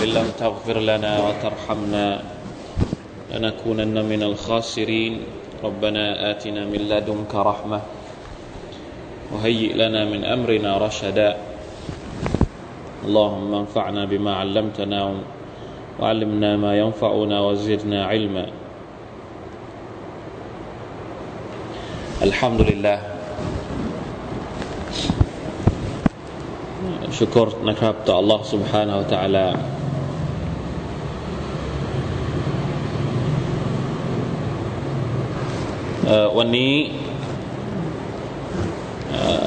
وإن لم تغفر لنا وترحمنا لنكونن من الخاسرين ربنا آتنا من لدنك رحمة وهيئ لنا من أمرنا رشدا اللهم انفعنا بما علمتنا وعلمنا ما ينفعنا وزدنا علما الحمد لله ชุกรนะครับต่อ Allah سبحانه และ تعالى วันนี้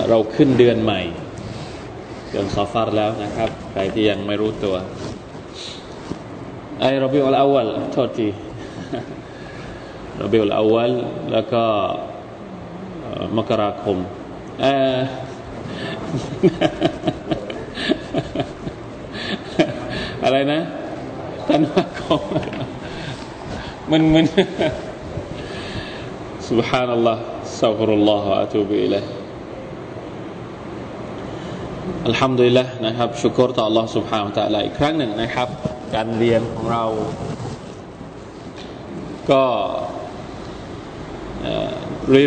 เราขึ้นเดือนใหม่ เดือนซอฟาร์แล้วนะครับ ใครที่ยังไม่รู้ตัวไอรบิอุลอาวัลโทษทีรบิอุลอาวัลแล้วก็มกราคมอะไรนะธันวาคมมันมัน سبحان الله استغفر الله واتوب اليه อัลฮัมดุลิลละนะครับชุกรต่อ Allah سبحانه และ تعالى อีกครั้งหนึ่งนะครับ การเรียนของเรา ก็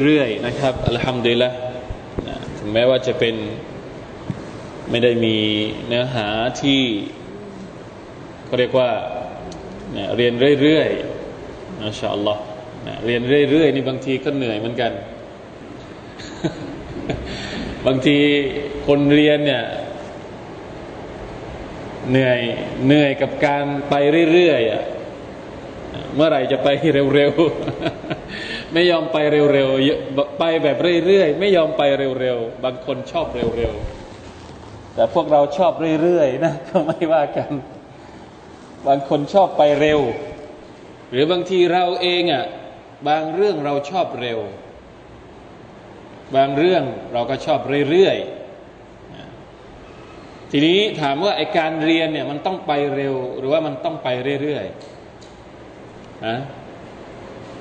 เรื่อยๆนะครับอัลฮัมดุลิลละถึงแม้ว่าจะเป็นไม่ได้มีเนื้อหาที่เขาเรียกว่าเรียนเรื่อยๆนะชาอัลลอฮ์ เรียนเรื่อยๆนี่บางทีก็เหนื่อยเหมือนกัน บางทีคนเรียนเนี่ยเหนื่อยเหนื่อยกับการไปเรื่อยๆอะเมื่อไหร่จะไปเร็วๆ ไม่ยอมไปเร็วๆ ไปแบบเรื่อยๆ ไม่ยอมไปเร็วๆ บางคนชอบเร็วๆ แต่พวกเราชอบเรื่อยๆ นะก็ไม่ว่ากัน บางคนชอบไปเร็ว หรือบางทีเราเองอะ บางเรื่องเราชอบเร็ว บางเรื่องเราก็ชอบเรื่อยๆ ทีนี้ถามว่าไอการเรียนเนี่ยมันต้องไปเร็ว หรือว่ามันต้องไปเรื่อยๆนะ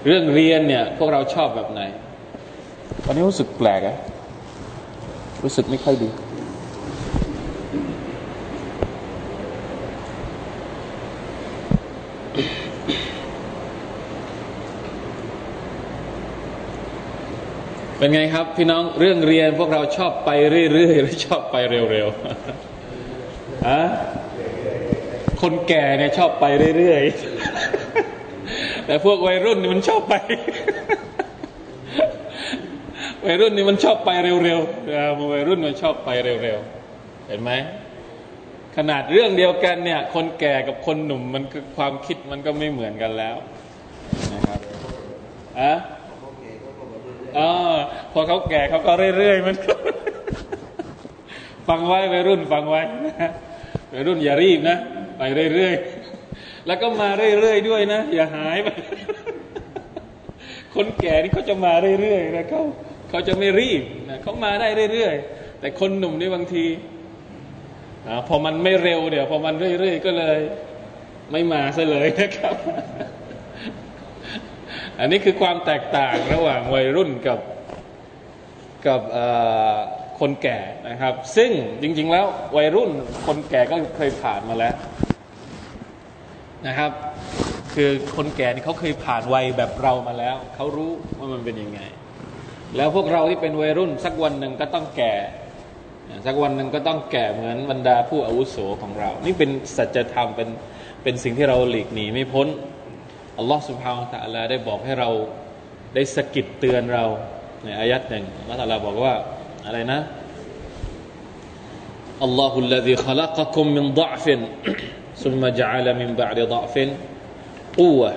เรื่องเรียนเนี่ยพวกเราชอบแบบไหน วันนี้รู้สึกแปลกอะรู้สึกไม่ค่อยดี เป็นไงครับ พี่น้องเรื่องเรียนพวกเราชอบไปเรื่อยๆหรือชอบไปเร็วๆอะคนแก่เนี่ยชอบไปเรื่อยๆแต่พวกวัยรุ่นนี่มันชอบไป วัยรุ่นนี่มันชอบไปเร็วๆวัยรุ่นมันชอบไปเร็วๆเห็นไหมขนาดเรื่องเดียวกันเนี่ย คนแก่กับคนหนุ่มมันความคิดมันก็ไม่เหมือนกันแล้วนะครับอะ อพอเขาแก่เขาก็เรื่อยๆมันฟังไว้วัยรุ่นฟังไว้วัยรุ่นอย่ารีบนะ ไปเรื่อยๆ แล้วก็มาเรื่อยๆด้วยนะ อย่าหายไป คนแก่นี่เขาจะมาเรื่อยๆนะเขาเขาจะไม่รีบนะเขามาได้เรื่อยๆ แต่คนหนุ่มนี่บางทีอพอมันไม่เร็วเดี๋ยว พอมันเรื่อยๆ ก็เลย ไม่มาซะเลยนะครับ อันนี้คือความแตกต่างระหว่างวัยรุ่นกับกับคนแก่นะครับ ซึ่งจริง ๆ แล้ววัยรุ่นคนแก่ก็เคยผ่านมาแล้วนะครับ คือคนแก่นี่เขาเคยผ่านวัยแบบเรามาแล้วเขารู้ว่ามันเป็นยังไง แล้วพวกเราที่เป็นวัยรุ่นสักวันหนึ่งก็ต้องแก่ สักวันหนึ่งก็ต้องแก่เหมือนบรรดาผู้อาวุโสของเรา นี่เป็นสัจธรรมเป็นเป็นสิ่งที่เราหลีกหนีไม่พ้น อัลลอฮ์ سبحانه และ تعالى ได้บอกให้เราได้สกิดเตือนเราในอายัดหนึ่งอัลลอฮ์ تعالى บอกว่าอะไรนะอัลลอฮุลล ذي خلقكم من ضعف ثم جعل من بعد ضعف قوة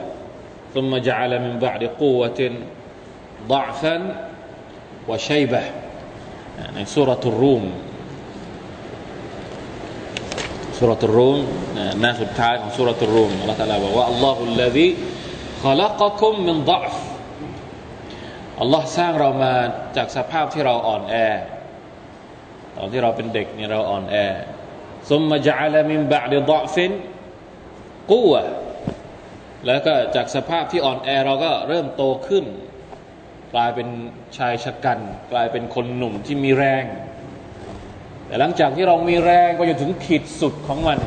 ثم جعل من بعد قوة ضعفا وشيبة ในสุรทูรุม สูเราะตุรรูมหน้าสุดท้ายของสูเราะตุรรูมอัลลอฮฺตะอาลาบอกว่าالله الذي خلقكم من ضعفอัลลอฮ์สร้างเรามาจากสภาพที่เราอ่อนแอ ตอนที่เราเป็นเด็กนี่เราอ่อนแอثم جعل من بعد ضعف قوةแล้วก็จากสภาพที่อ่อนแอเราก็เริ่มโตขึ้น กลายเป็นชายฉกรรจ์ กลายเป็นคนหนุ่มที่มีแรง แต่หลังจากที่เรามีแรงก็จนถึงขีดสุดของมัน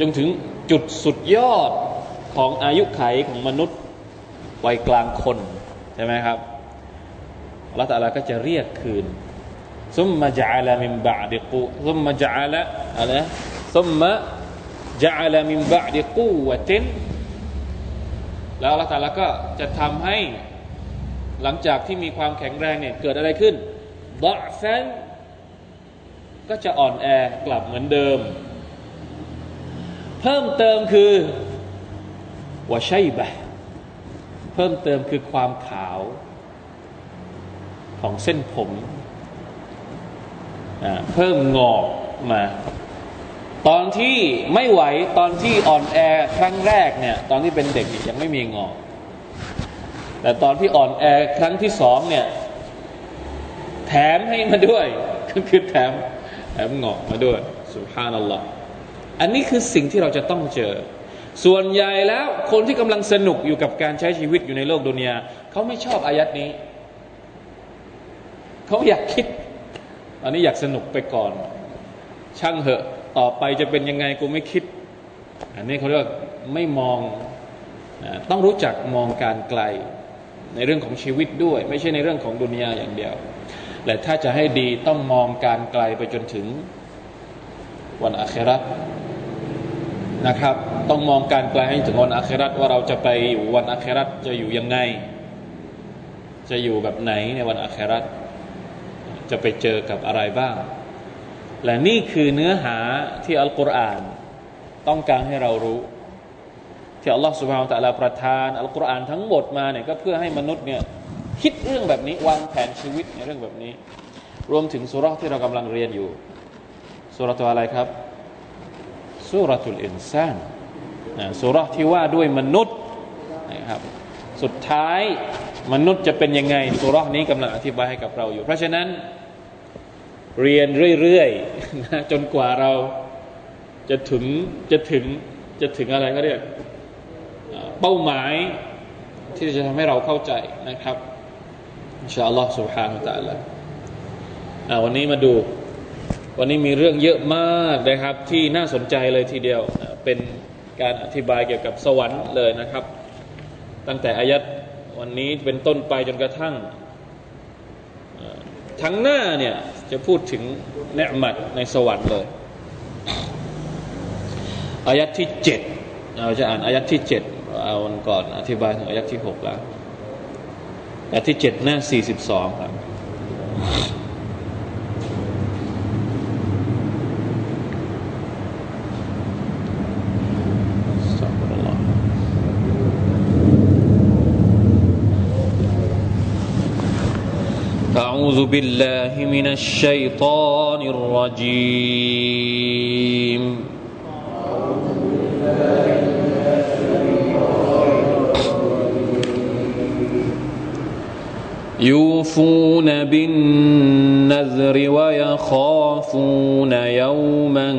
จนถึงจุดสุดยอดของอายุไขของมนุษย์วัยกลางคน ใช่ไหมครับอัลลอฮฺตะลาก็จะเรียกคืนซุมมาจัลมิมบะดิกูซุมมาจัลอะไรซุมมาจัลมิมบะดิกูวะตินแล้วอัลลอฮฺตะลาก็จะทำให้หลังจากที่มีความแข็งแรงเนี่ยเกิดอะไรขึ้นบะฟัน ก็จะอ่อนแอกลับเหมือนเดิม เพิ่มเติมคือวะชัยบะเพิ่มเติมคือความขาวของเส้นผมเพิ่มงอกมา ตอนที่ไม่ไหวตอนที่อ่อนแอครั้งแรกเนี่ย ตอนที่เป็นเด็กยังไม่มีงอก แต่ตอนที่อ่อนแอครั้งที่สองเนี่ย แถมให้มาด้วย ก็คือแถม แถมงอกมาด้วยสุภานัลลอฮ์อันนี้คือสิ่งที่เราจะต้องเจอ ส่วนใหญ่แล้วคนที่กำลังสนุกอยู่กับการใช้ชีวิตอยู่ในโลกดุนยาเขาไม่ชอบอายัดนี้ เขาอยากคิด อันนี้อยากสนุกไปก่อน ช่างเหอะ ต่อไปจะเป็นยังไงกูไม่คิด อันนี้เขาเรียกไม่มองต้องรู้จักมองการไกลในเรื่องของชีวิตด้วย ไม่ใช่ในเรื่องของดุนยาอย่างเดียว และถ้าจะให้ดีต้องมองการไกลไปจนถึงวันอาครานะครับ ต้องมองการไกลให้ถึงวันอาคราว่าเราจะไปอยู่วันอาคราจะอยู่ยังไง จะอยู่แบบไหนในวันอาคราจะไปเจอกับอะไรบ้าง และนี่คือเนื้อหาที่อัลกุรอาน ต้องการให้เรารู้ ที่อัลลอฮฺสุบฮานตะลาประทานอัลกุรอานทั้งหมดมาเนี่ยก็เพื่อให้มนุษย์เนี่ย คิดเรื่องแบบนี้วางแผนชีวิตในเรื่องแบบนี้ รวมถึงสุราที่เรากำลังเรียนอยู่สุรตัวอะไรครับสุรทุลอินซานสุรที่ว่าด้วยมนุษย์นะครับสุดท้ายมนุษย์จะเป็นยังไงสุรนี้กำลังอธิบายให้กับเราอยู่ เพราะฉะนั้นเรียนเรื่อยๆจนกว่าเราจะถึงจะถึงจะถึงอะไรก็เรียกเป้าหมายที่จะทำให้เราเข้าใจนะครับ อินชาอัลลอฮ์ سبحانه และ تعالى วันนี้มาดูวันนี้มีเรื่องเยอะมากนะครับ ที่น่าสนใจเลยทีเดียวเป็นการอธิบายเกี่ยวกับสวรรค์เลยนะครับ ตั้งแต่อายัดวันนี้เป็นต้นไปจนกระทั่งทั้งหน้าเนี่ยจะพูดถึงเนืมัดในสวรรค์เลยอายัดที่เจ็ดเราจะอ่านอายัดที่เจ็ดเอาวันก่อนอธิบายถึงอายัดที่หกแล้ว อายัดที่เจ็ดหน้าสี่สิบสองครับ أعوذ بالله من الشيطان الرجيم يوفون بالنذر ويخافون يوما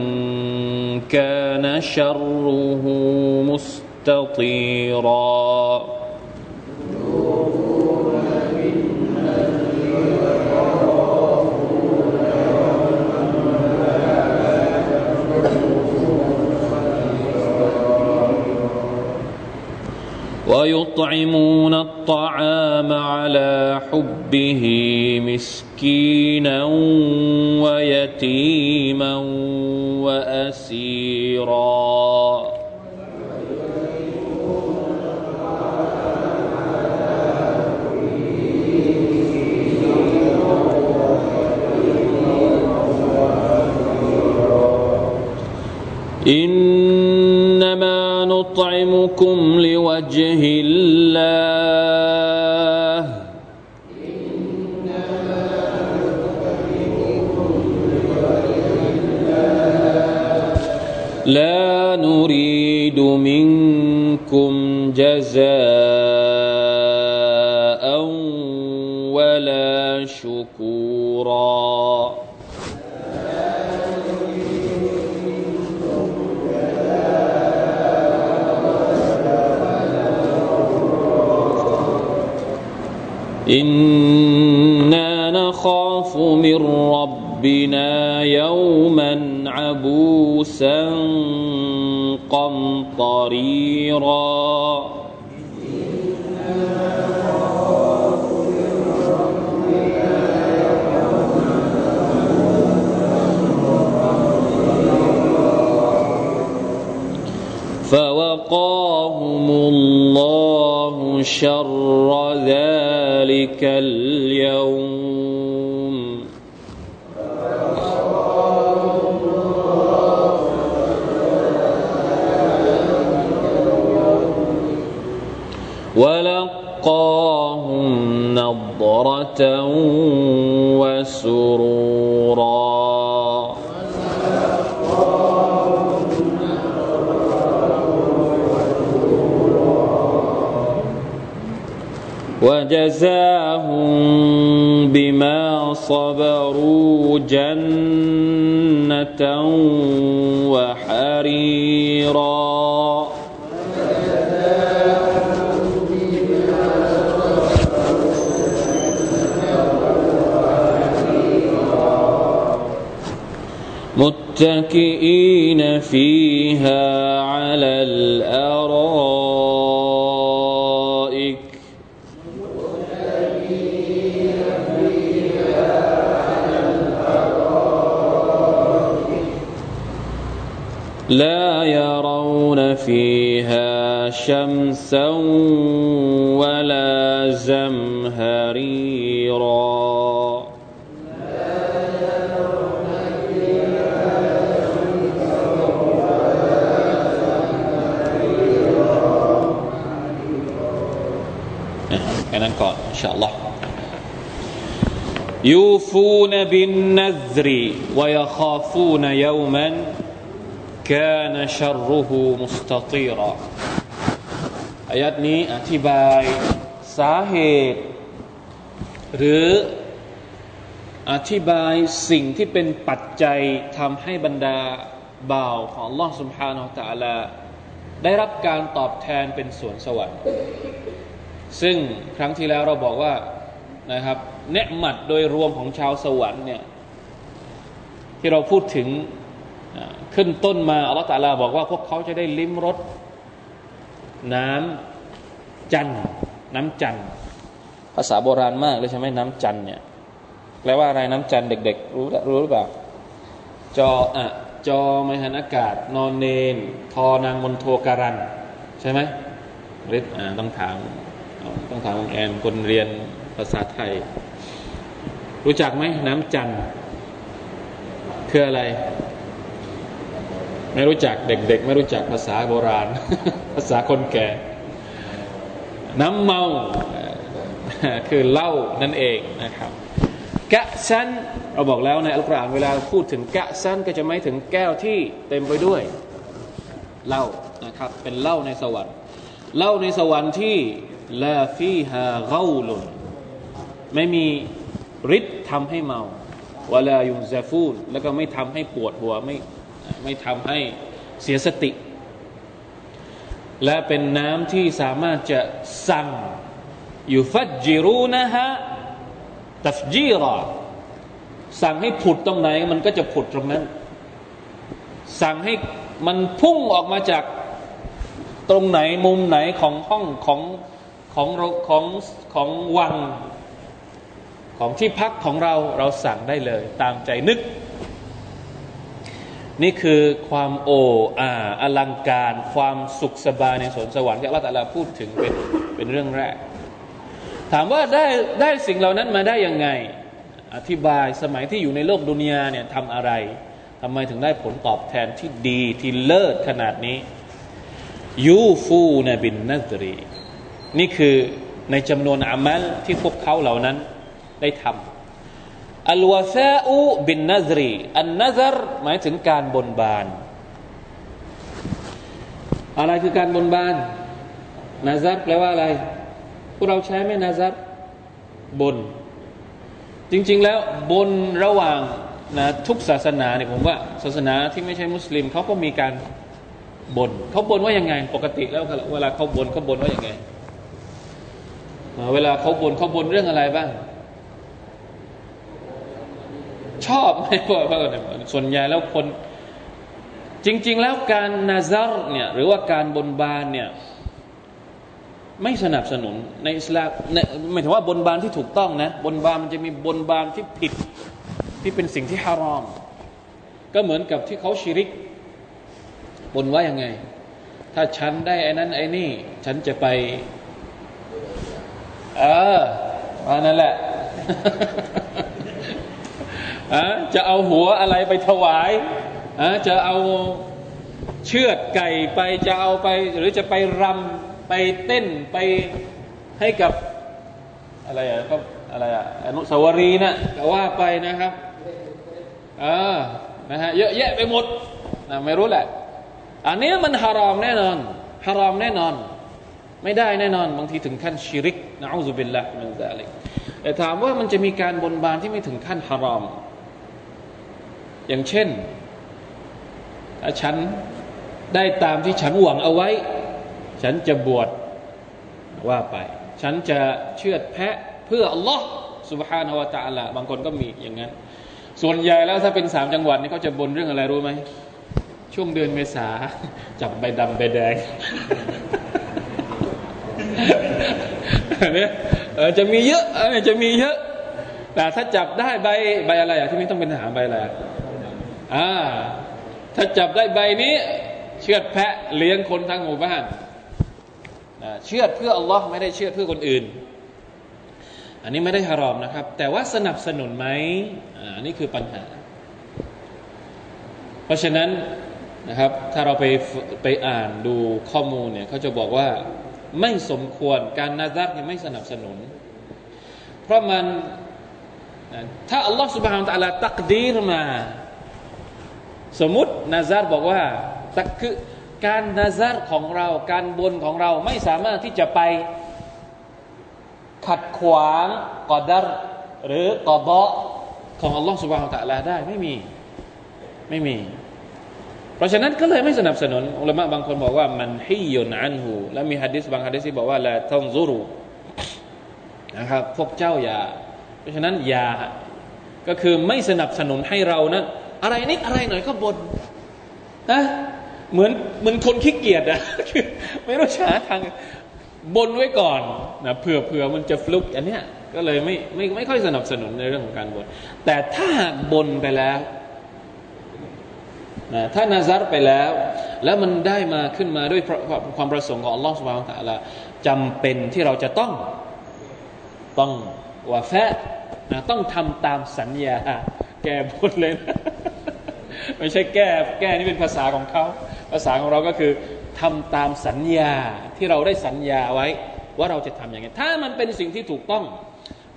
كان شره مستطيرا. ويطعمون الطعام على حبه مسكينا ويتيما وأسيرا. إنما نطعمكم وجه الله. لا نريد منكم جزاء. إنا نخاف من ربنا يوما عبوسا قمطريرا فوقاهم الله شر ذلك ذلك اليوم. ولقاهم نظره وجزاهم بما صبروا جنة وحريرا. متكئين فيها على الأرائك. يرون فيها شمسا ولا زمهريرا. إن شاء الله يوفون بالنذر ويخافون يوما كان شره مستطيرا อายัดนี้อธิบายสาเหตุ หรืออธิบายสิ่งที่เป็นปัจจัยทำให้บรรดาบ่าวของ Allah سبحانه และ تعالى ได้รับการตอบแทนเป็นสวนสวรรค์ ซึ่งครั้งที่แล้วเราบอกว่านะครับเนืหมัดโดยรวมของชาวสวรรค์เนี่ยที่เราพูดถึง ขึ้นต้นมาอัลลอฮฺตาลาบอกว่าพวกเขาจะได้ลิ้มรสน้ำจันน้ำจันภาษาโบราณมากเลยใช่ไหมน้ำจันเนี่ยแปลว่าอะไรน้ำจันเด็ก ๆ รู้รู้หรือเปล่าจออะจอไมหันอากาศ นอนเนน ทอนางมนโทการัน ใช่ไหมริดอ่าต้องถามต้องถามองแอนคนเรียนภาษาไทย รู้จักไหมน้ำจันคืออะไร ไม่รู้จักเด็ก ๆ ไม่รู้จักภาษาโบราณ ภาษาคนแก่ น้ำเมาคือเหล้านั่นเองนะครับ กะซันเราบอกแล้วในอัลกุรอานเวลาพูดถึงกะซันก็จะไม่ถึงแก้วที่เต็มไปด้วยเหล้านะครับ เป็นเหล้าในสวรรค์เหล้าในสวรรค์ที่ลาฟีฮาเกาลุนไม่มีฤทธิ์ทำให้เมาวลายุนซาฟูนแล้วก็ไม่ทำให้ปวดหัวไม่ ไม่ทำให้เสียสติ และเป็นน้ำที่สามารถจะสั่งอยู่ฟัดจิรูนะฮะตัฟจีรอสั่งให้ผุดตรงไหน มันก็จะผุดตรงนั้น สั่งให้มันพุ่งออกมาจากตรงไหนมุมไหนของห้องของของของของวัง ของที่พักของเราเราสั่งได้เลย ตามใจนึก นี่คือความโอ้อาอลังการ ความสุขสบายในสวนสวรรค์ที่อัลลอฮฺพูดถึงเป็นเป็นเรื่องแรก ถามว่าได้ได้สิ่งเหล่านั้นมาได้ยังไง อธิบายสมัยที่อยู่ในโลกดุนยาเนี่ยทำอะไรทำไมถึงได้ผลตอบแทนที่ดีที่เลิศขนาดนี้ ยูฟูนบินนัตรี นี่คือในจำนวนอามัลที่พวกเขาเหล่านั้นได้ทำ อัลวาซาอูบินนัซรีอันนัซรหมายถึงการบนบาน อะไรคือการบนบานนาซัดแปลว่าอะไร พวกเราใช้ไหมนาซัดบน จริง ๆ แล้วบนระหว่างนะทุกศาสนาเนี่ยผมว่า ศาสนาที่ไม่ใช่มุสลิมเขาก็มีการบนเขาบนว่ายังไง ปกติแล้วเวลาเขาบนเขาบนว่ายังไง เวลาเขาบนเขาบนเรื่องอะไรบ้าง ชอบไหมพวกส่วนใหญ่แล้วคน จริง ๆ แล้วการนาซารเนี่ยหรือว่าการบนบานเนี่ยไม่สนับสนุนในอิสลามไม่ถึงว่าบนบานที่ถูกต้องนะ บนบานมันจะมีบนบานที่ผิดที่เป็นสิ่งที่ฮารอม ก็เหมือนกับที่เขาชิริก บนว่ายังไง ถ้าฉันได้ไอ้นั้นไอ้นี่ ฉันจะไป เออมานั่นแหละ จะเอาหัวอะไรไปถวายะจะเอาเชือดไก่ไปจะเอาไป หรือจะไปรำไปเต้นไปให้กับอะไรอะก็อะไรอะอนุสาวรีย์นะก็ว่าไปนะครับเออนะฮะเยอะแยะไปหมดนะไม่รู้แหละ อันนี้มันฮารอมแน่นอนฮารอมแน่นอน ไม่ได้แน่นอน บางทีถึงขั้นชิริกนะอูซุบิลละมินซาลิกแต่ถามว่ามันจะมีการบนบานที่ไม่ถึงขั้นฮารอม อย่างเช่นถ้าฉันได้ตามที่ฉันหวังเอาไว้ ฉันจะบวชว่าไป ฉันจะเชื่อแพะเพื่ออัลลอฮ์สุบฮานาวะตะอลละบางคนก็มีอย่างนั้น ส่วนใหญ่แล้วถ้าเป็นสามจังหวัดนี่เขาจะบนเรื่องอะไรรู้ไหม ช่วงเดือนเมษาจับใบดำใบแดงเนี่ยจะมีเยอะจะมีเยอะแต่ถ้าจับได้ใบใบอะไรอะที่ไม่ต้องเป็นทหารใบอะไร อ่าถ้าจับได้ใบนี้ เชือดแพะเลี้ยงคนทั้งหมู่บ้านเชื่อเพื่ออัลลอฮ์ไม่ได้เชื่อเพื่อคนอื่น อันนี้ไม่ได้ฮารอมนะครับ แต่ว่าสนับสนุนไหมอันนี้คือปัญหา เพราะฉะนั้นนะครับ ถ้าเราไปไปอ่านดูข้อมูลเนี่ยเขาจะบอกว่าไม่สมควรการนาซักเนี่ยไม่สนับสนุน เพราะมันถ้าอัลลอฮฺสุบฮานตะลาตักดีรมา สมมตินาซาร์บอกว่าตักคือการนาซาร์ของเราการบนของเราไม่สามารถที่จะไปขัดขวางกอดัรหรือกอดะของอัลลอฮฺสุบฮานตะลาได้ไม่มีไม่มี เพราะฉะนั้นก็เลยไม่สนับสนุนอุลามะบางคนบอกว่ามันฮิยนอันหูและมีฮะดิษบางฮะดิษที่บอกว่าละท่องซูรุนะครับพวกเจ้าอย่า เพราะฉะนั้นอย่าก็คือไม่สนับสนุนให้เรานั้น อะไรนิดอะไรหน่อยก็บนนะเหมือนเหมือนคนขี้เกียจอะไม่รู้ช้าทางบนไว้ก่อนนะเผื่อเผื่อมันจะฟลุกอันเนี้ยก็เลยไม่ไม่ไม่ค่อยสนับสนุนในเรื่องของการบน แต่ถ้าหากบนไปแล้วนะถ้านาซัรไปแล้ว แล้วมันได้มาขึ้นมาด้วยความประสงค์ของอัลลอฮฺสุบานตะลาจำเป็นที่เราจะต้องต้องวาแฟนะต้องทำตามสัญญา แก้บนเลยนะไม่ใช่แก้แก้นี่เป็นภาษาของเขาภาษาของเราก็คือทำตามสัญญาที่เราได้สัญญาไว้ว่าเราจะทำอย่างไรถ้ามันเป็นสิ่งที่ถูกต้อง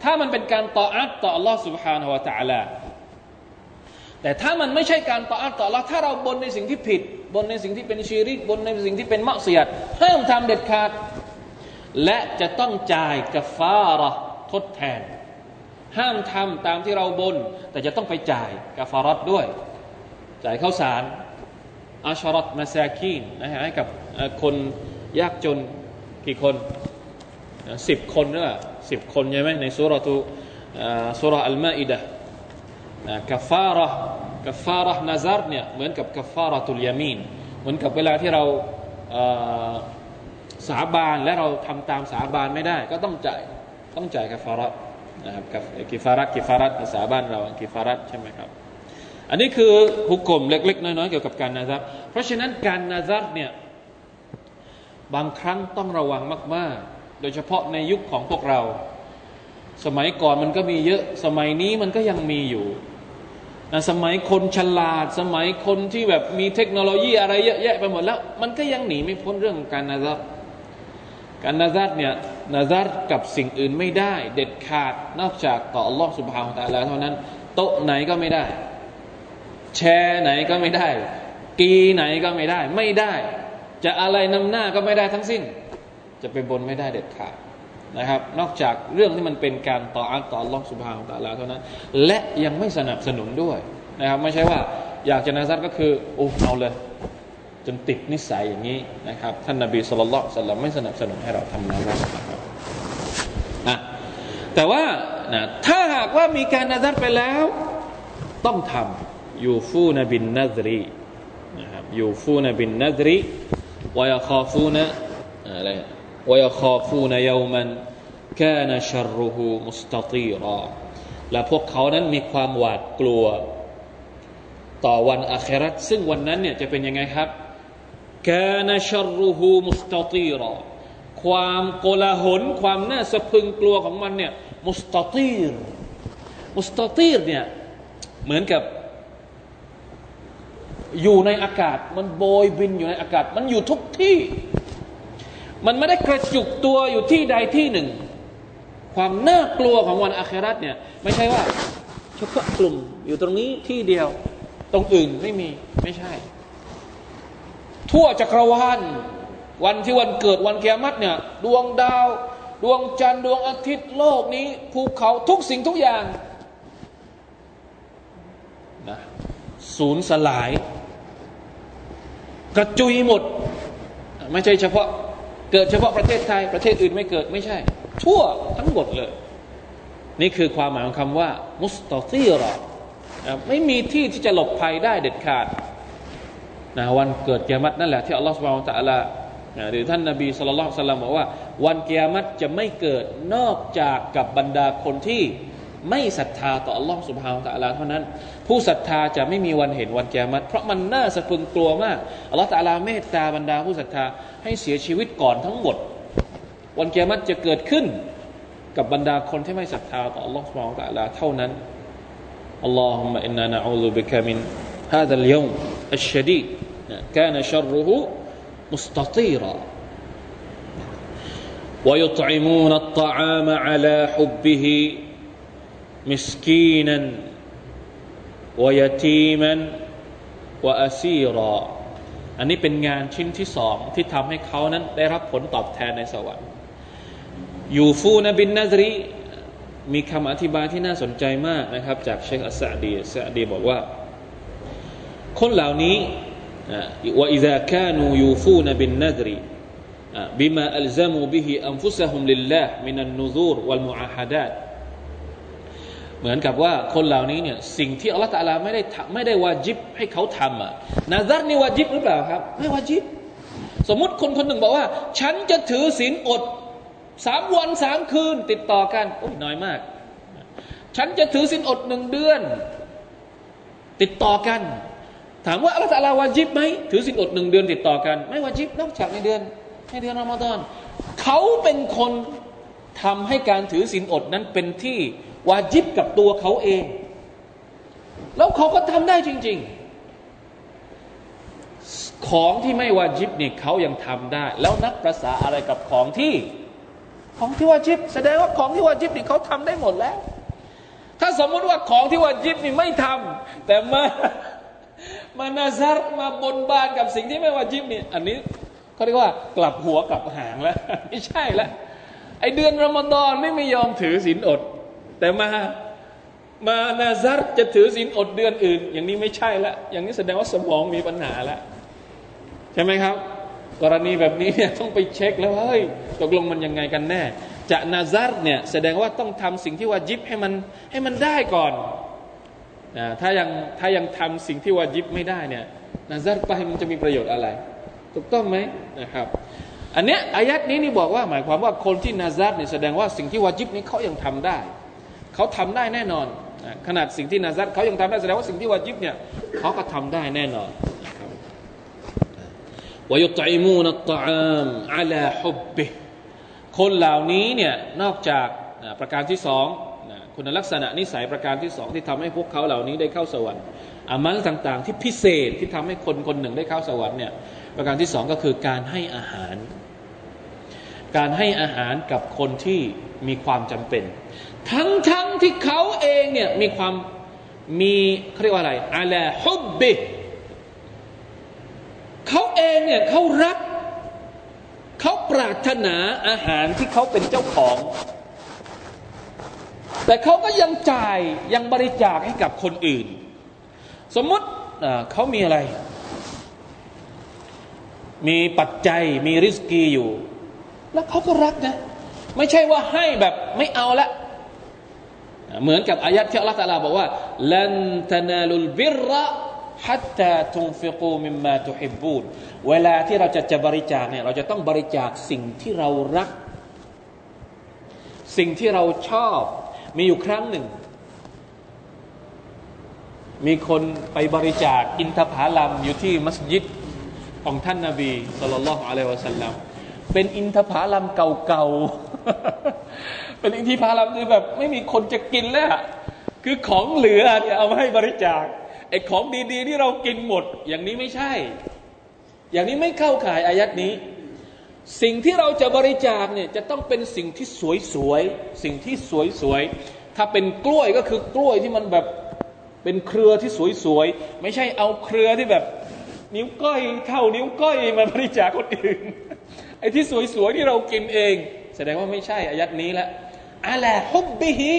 ถ้ามันเป็นการต่ออัตต่อ Allah سبحانه และ تعالى แต่ถ้ามันไม่ใช่การต่ออัตต่อ Allah ถ้าเราบนในสิ่งที่ผิด บนในสิ่งที่เป็นชีริกบนในสิ่งที่เป็นมักเสียดห้ามทำเด็ดขาด และจะต้องจ่ายกัฟาระทดแทน ห้ามทำตามที่เราบน แต่จะต้องไปจ่ายกัฟารัดด้วย จ่ายข้าวสารอาชรัตมาซาคีนนะฮะให้กับคนยากจนกี่คนสิบคนหรือเปล่าสิบคนใช่ไหมในสุรทูสุรอัลมาอิดะกัฟาระกัฟาระนาซาร์เนี่ยเหมือนกับกัฟาระตุลยามีนเหมือนกับเวลาที่เราสาบานและเราทำตามสาบานไม่ได้ ก็ต้องจ่ายต้องจ่ายกัฟฟาระ นะครับกิฟารัตกิฟารัตภาษาบ้านเรากิฟารัตใช่ไหมครับ อันนี้คือหุกกลมเล็ก ๆ น้อยๆเกี่ยวกับการนาซัรเพราะฉะนั้นการนาซัรเนี่ยบางครั้งต้องระวังมาก ๆ โดยเฉพาะในยุคของพวกเรา สมัยก่อนมันก็มีเยอะ สมัยนี้มันก็ยังมีอยู่นะสมัยคนฉลาด สมัยคนที่แบบมีเทคโนโลยีอะไรเยอะแยะไปหมดแล้ว มันก็ยังหนีไม่พ้นเรื่องการนาซัร การนาซัรเนี่ยนาซัรกับสิ่งอื่นไม่ได้ เด็ดขาดนอกจากต่ออัลลอฮฺสุบฮานาอัลลอฮฺเท่านั้น โต๊ะไหนก็ไม่ได้ แชร์ไหนก็ไม่ได้ กีไหนก็ไม่ได้ ไม่ได้ จะอะไรนำหน้าก็ไม่ได้ทั้งสิ้น จะไปบนไม่ได้เด็ดขาดนะครับ นอกจากเรื่องที่มันเป็นการต่ออัลต่อลอสุภาของตาลาเท่านั้น และยังไม่สนับสนุนด้วยนะครับ ไม่ใช่ว่าอยากจะนาซัดก็คือโอ้เอาเลย จนติดนิสัยอย่างนี้นะครับ ท่านนาบีสุลต่านสัลลัมไม่สนับสนุนให้เราทำนาซัดนะครับนะแต่ว่านะถ้าหากว่ามีการนาซัดไปแล้ว ต้องทำยูฟูนบินนัซรีนะครับยูฟูนบินนัซรีวยาคอฟูนอะไรวยาคอฟูนยามันกานชรรุหูมุสตตีรอและพวกเขานั้นมีความหวาดกลัว ต่อวันอาคราตซึ่งวันนั้นเนี่ยจะเป็นยังไงครับ กานชรรุหูมุสตตีรอความโกลาหลความน่าสะพึงกลัวของมันเนี่ยมุสตตีรมุสตตีรเนี่ยเหมือนกับ อยู่ในอากาศ มันโบยบินอยู่ในอากาศ มันอยู่ทุกที่ มันไม่ได้กระจุกตัวอยู่ที่ใดที่หนึ่ง ความน่ากลัวของวันอาคราตเนี่ยไม่ใช่ว่าเฉพาะกลุ่มอยู่ตรงนี้ที่เดียว ตรงอื่นไม่มีไม่ใช่ ทั่วจักรวาลวันที่วันเกิดวันแกมัดเนี่ยดวงดาว ดวงจันทร์ดวงอาทิตย์โลกนี้ภูเขาทุกสิ่งทุกอย่างนะศูนย์สลาย กระจุยหมด ไม่ใช่เฉพาะเกิดเฉพาะประเทศไทย ประเทศอื่นไม่เกิดไม่ใช่ ทั่วทั้งหมดเลย นี่คือความหมายของคำว่า มุสตอซีรอไม่มีที่ที่จะหลบภัยได้เด็ดขาด นะวันเกิดเกียรตินั่นแหละที่อัลลอฮฺสุบฮานตะอัลาหรือท่านนาบีสุลต่านสัลลัมบอกว่า วันเกียรติจะไม่เกิดนอกจากกับบรรดาคนที่ไม่ศรัทธาต่ออัลลอฮฺสุบฮานตะอัลาเท่านั้น ผู้ศรัทธาจะไม่มีวันเห็นวันแกมัดเพราะมันน่าสะพึงกลัวมากอัลลอฮฺตะอัลาเมตตาบรรดาผู้ศรัทธาให้เสียชีวิตก่อนทั้งหมด วันแกมัดจะเกิดขึ้นกับบรรดาคนที่ไม่ศรัทธาต่ออัลลอฮฺสุบฮานตะอัลาเท่านั้นอัลลอฮุมะอินนานะอูซุบิกะมิน هذا اليوم الشديد كان شره مستطيرا ويطعمون الطعام على حبه مسكينا ويتيما وأسيرا อันนี้เป็นงานชิ้นที่สองที่ทำให้เขานั้นได้รับผลตอบแทนในสวรรค์ยูฟูนบินนาซรีมีคำอธิบายที่น่าสนใจมากนะครับ จากเชคอัสซาดีอัสซาดีบอกว่า คนเหล่านี้ وإذا كانوا يوفون بالنذر بما ألزموا به أنفسهم لله เหมือนกับว่าคนเหล่านี้เนี่ยสิ่งที่อัลลอฮฺตาลาไม่ได้ไม่ได้วาจิบให้เขาทำอะนาซัตนี่วาจิบหรือเปล่าครับ ไม่วาจิบ สมมติคนคนหนึ่งบอกว่า ฉันจะถือศีลอดสามวันสามคืนติดต่อกันโอ้ยน้อยมาก ฉันจะถือศีลอดหนึ่งเดือน ติดต่อกัน ถามว่าอัลลอฮฺตะลาวาจิบไหมถือศีลอดหนึ่งเดือนติดต่อกัน ไม่วาจิบนอกจากในเดือน ในเดือนรอมฎอนเขาเป็นคนทำให้การถือศีลอดนั้นเป็นที่วาจิบกับตัวเขาเอง แล้วเขาก็ทำได้จริง ๆ ของที่ไม่วาจิบเนี่ยเขายังทำได้ แล้วนักประษาอะไรกับของที่ ของที่วาจิบ แสดงว่าของที่วาจิบนี่เขาทำได้หมดแล้ว ถ้าสมมุติว่าของที่วาจิบนี่ไม่ทำแต่มา มานาซารมาบนบานกับสิ่งที่ไม่วาจิบนี่อันนี้เขาเรียกว่ากลับหัวกลับหางแล้ว ไม่ใช่แล้วไอเดือนรอมฎอนไม่ไม่ยอมถือศีลอด แต่มามานาซัรจะถือศีลอดเดือนอื่น อย่างนี้ไม่ใช่ละอย่างนี้แสดงว่าสมองมีปัญหาแล้วใช่ไหมครับ กรณีแบบนี้เนี่ยต้องไปเช็คแล้วเฮ้ยตกลงมันยังไงกันแน่ จะนาซัรเนี่ยแสดงว่าต้องทำสิ่งที่วาจิบให้มันให้มันได้ก่อน ถ้ายังถ้ายังทำสิ่งที่วาจิบไม่ได้เนี่ยนาซัรไปมันจะมีประโยชน์อะไร ถูกต้องไหมนะครับ อันเนี้ยอายัดนี้นี่บอกว่าหมายความว่าคนที่นาซัรเนี่ยแสดงว่าสิ่งที่วาจิบนี้เขายังทำได้ เขาทำได้แน่นอน ขนาดสิ่งที่นาซัดเขายังทำได้แสดงว่าสิ่งที่วาจิบเนี่ยเขาก็ทำได้แน่นอนวายุตัยมูนัตตามอัลาฮุบบิคนเหล่านี้เนี่ยนอกจากประการที่สอง คุณลักษณะนิสัยประการที่สองที่ทำให้พวกเขาเหล่านี้ได้เข้าสวรรค์อามัลต่างๆ ที่พิเศษที่ทำให้คนคนหนึ่งได้เข้าสวรรค์เนี่ยประการที่สองก็คือการให้อาหาร การให้อาหารกับคนที่มีความจำเป็น ทั้งทั้งที่เขาเองเนี่ยมีความมีเขาเรียกว่าอะไรอะไรฮุบบิเขาเองเนี่ยเขารักเขาปรารถนาอาหารที่เขาเป็นเจ้าของ แต่เขาก็ยังจ่ายยังบริจาคให้กับคนอื่น สมมติเขามีอะไร มีปัจจัยมีริสกีอยู่ แล้วเขาก็รักนะ ไม่ใช่ว่าให้แบบไม่เอาละเหมือนกับอายัดที่อัลลอฮฺตาลาบอกว่าลันตนาลุลบิรฮัตตาตุนฟิกูมิมมาตุฮิบบูนเวลาที่เราจะจะบริจาคเนี่ยเราจะต้องบริจาคสิ่งที่เรารัก สิ่งที่เราชอบ มีอยู่ครั้งหนึ่ง มีคนไปบริจาคอินทผลัมอยู่ที่มัสยิดของท่านนาบีสุลต่านละฮ์อะลัยวะสัลลัมเป็นอินทผลัมเก่าๆ เป็นอินทผลัมที่แบบไม่มีคนจะกินแล้ว คือของเหลือเนี่ยเอามาให้บริจาคไอ้ของดีๆ ที่เรากินหมด อย่างนี้ไม่ใช่ อย่างนี้ไม่เข้าข่ายอายัดนี้ สิ่งที่เราจะบริจาคเนี่ยจะต้องเป็นสิ่งที่สวยๆ สิ่งที่สวยๆ ถ้าเป็นกล้วยก็คือกล้วยที่มันแบบเป็นเครือที่สวยๆ ไม่ใช่เอาเครือที่แบบ นิ้วก้อยเท่านิ้วก้อยมาบริจาคคนอื่น ไอ้ที่สวยๆ ที่เรากินเอง แสดงว่าไม่ใช่อายัดนี้ละอะลฮุบบิฮิ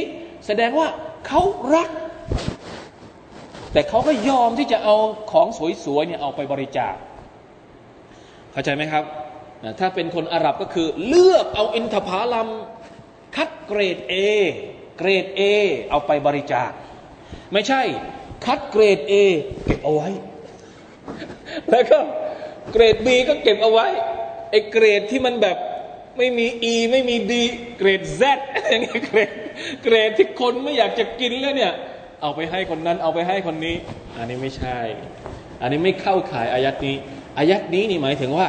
แสดงว่าเขารัก แต่เขาก็ยอมที่จะเอาของสวยๆเนี่ยเอาไปบริจาค เข้าใจไหมครับ ถ้าเป็นคนอาหรับก็คือเลือกเอาอินทผลัมคัดเกรด A เกรด A เอาไปบริจาค ไม่ใช่ คัดเกรด A เก็บเอาไว้ แล้วก็เกรด B ก็เก็บเอาไว้ไอ้เกรดที่มันแบบไม่มี E ไม่มี D เกรด Z อย่างเงี้ยเกรดเกรดที่คนไม่อยากจะกินแล้วเนี่ย เอาไปให้คนนั้นเอาไปให้คนนี้ อันนี้ไม่ใช่ อันนี้ไม่เข้าขายอายัดนี้อายัดนี้นี่หมายถึงว่า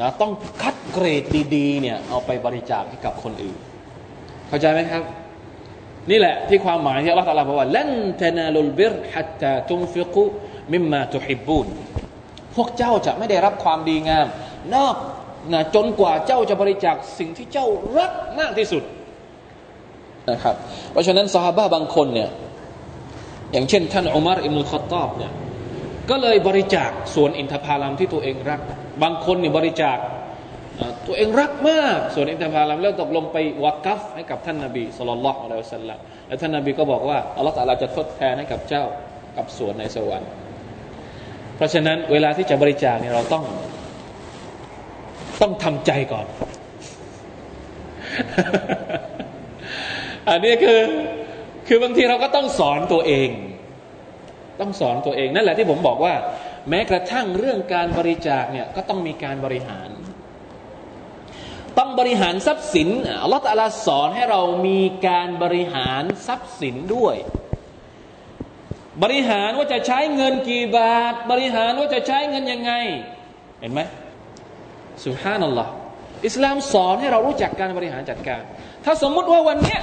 นะต้องคัดเกรดดีๆเนี่ยเอาไปบริจาคให้กับคนอื่น เข้าใจไหมครับ นี่แหละที่ความหมายที่อัลลอฮฺตรัสบอกว่าลันตนาลุลบิรฮัตตาตุนฟิกุมิมมาตุฮิบบุนพวกเจ้าจะไม่ได้รับความดีงาม นอกนะจนกว่าเจ้าจะบริจาคสิ่งที่เจ้ารักมากที่สุดนะครับเพราะฉะนั้นสหายบางคนเนี่ยอย่างเช่น ท่านอุมารอิมุลขตอบเนี่ย ก็เลยบริจาคส่วนอินทผลัมที่ตัวเองรัก บางคนเนี่ยบริจาคตัวเองรักมาก ส่วนอินทผลัมแล้วตกลงไปวากัฟให้กับท่านนาบีสุลต่านละอัลลอฮฺสัลลัมแล้วท่านนาบีก็บอกว่าอัลลอฮฺตะลาจะทดแทนให้กับเจ้ากับส่วนในสวรรค์เพราะฉะนั้นเวลาที่จะบริจาคเนี่ยเราต้อง ต้องทำใจก่อน อันนี้คือคือบางทีเราก็ต้องสอนตัวเอง ต้องสอนตัวเองนั่นแหละที่ผมบอกว่า แม้กระทั่งเรื่องการบริจาคเนี่ยก็ต้องมีการบริหาร ต้องบริหารทรัพย์สินอัลลอฮฺตะลาสอนให้เรามีการบริหารทรัพย์สินด้วย บริหารว่าจะใช้เงินกี่บาท บริหารว่าจะใช้เงินยังไง เห็นไหมสุฮานัลลอฮ์อิสลามสอนให้เรารู้จักการบริหารจัดการ ถ้าสมมุติว่าวันเนี้ย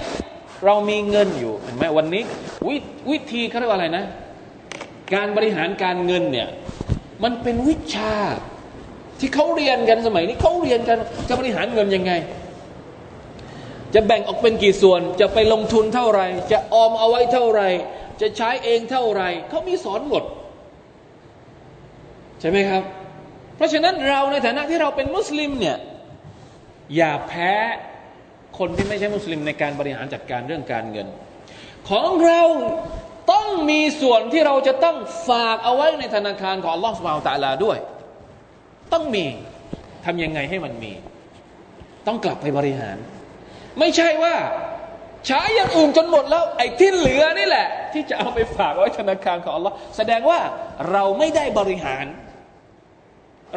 เรามีเงินอยู่เห็นไหมวันนี้ววิธีเขาเรียกว่าอะไรนะ การบริหารการเงินเนี่ยมันเป็นวิชาที่เขาเรียนกันสมัยนี้เขาเรียนกันจะบริหารเงินยังไง จะแบ่งออกเป็นกี่ส่วนจะไปลงทุนเท่าไหร่ จะออมเอาไว้เท่าไหร่ จะใช้เองเท่าไหร่เขามีสอนหมด ใช่ไหมครับ เพราะฉะนั้นเราในฐานะที่เราเป็นมุสลิมเนี่ยอย่าแพ้คนที่ไม่ใช่มุสลิมในการบริหารจัดการเรื่องการเงิน ของเรา ต้องมีส่วนที่เราจะต้องฝากเอาไว้ในธนาคารของอัลลอฮฺสุบไบร์ตะลาด้วย ต้องมีทำยังไงให้มันมี ต้องกลับไปบริหาร ไม่ใช่ว่าใช้อย่างอื่นจนหมดแล้ว ไอ้ที่เหลือนี่แหละ ที่จะเอาไปฝากไว้ธนาคารของอัลลอฮ์แสดงว่าเราไม่ได้บริหาร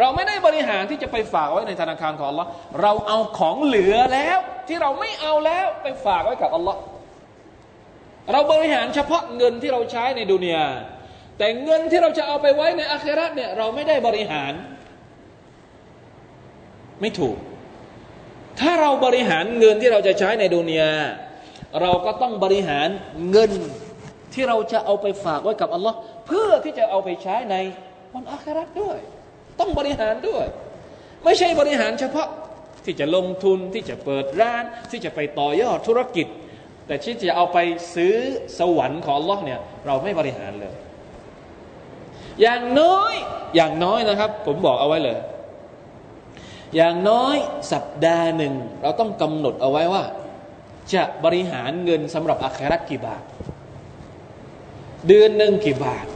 เราไม่ได้บริหารที่จะไปฝากไว้ในธนาคารของอัลลอฮ์เราเอาของเหลือแล้ว ที่เราไม่เอาแล้วไปฝากไว้กับอัลลอฮ์ เราบริหารเฉพาะเงินที่เราใช้ในดุนยาแต่เงินที่เราจะเอาไปไว้ในอาคราเนี่ยเราไม่ได้บริหาร ไม่ถูก ถ้าเราบริหารเงินที่เราจะใช้ในดุนยาเราก็ต้องบริหารเงินที่เราจะเอาไปฝากไว้กับอัลลอฮ์เพื่อที่จะเอาไปใช้ในวันอาคราด้วย ต้องบริหารด้วย ไม่ใช่บริหารเฉพาะที่จะลงทุนที่จะเปิดร้าน ที่จะไปต่อยอดธุรกิจ แต่ที่จะเอาไปซื้อสวรรค์ของลอเนี่ยเราไม่บริหารเลย อย่างน้อยอย่างน้อยนะครับ ผมบอกเอาไว้เลย อย่างน้อยสัปดาห์หนึ่ง เราต้องกำหนดเอาไว้ว่า จะบริหารเงินสำหรับอาครากี่บาท เดือนหนึ่งกี่บาท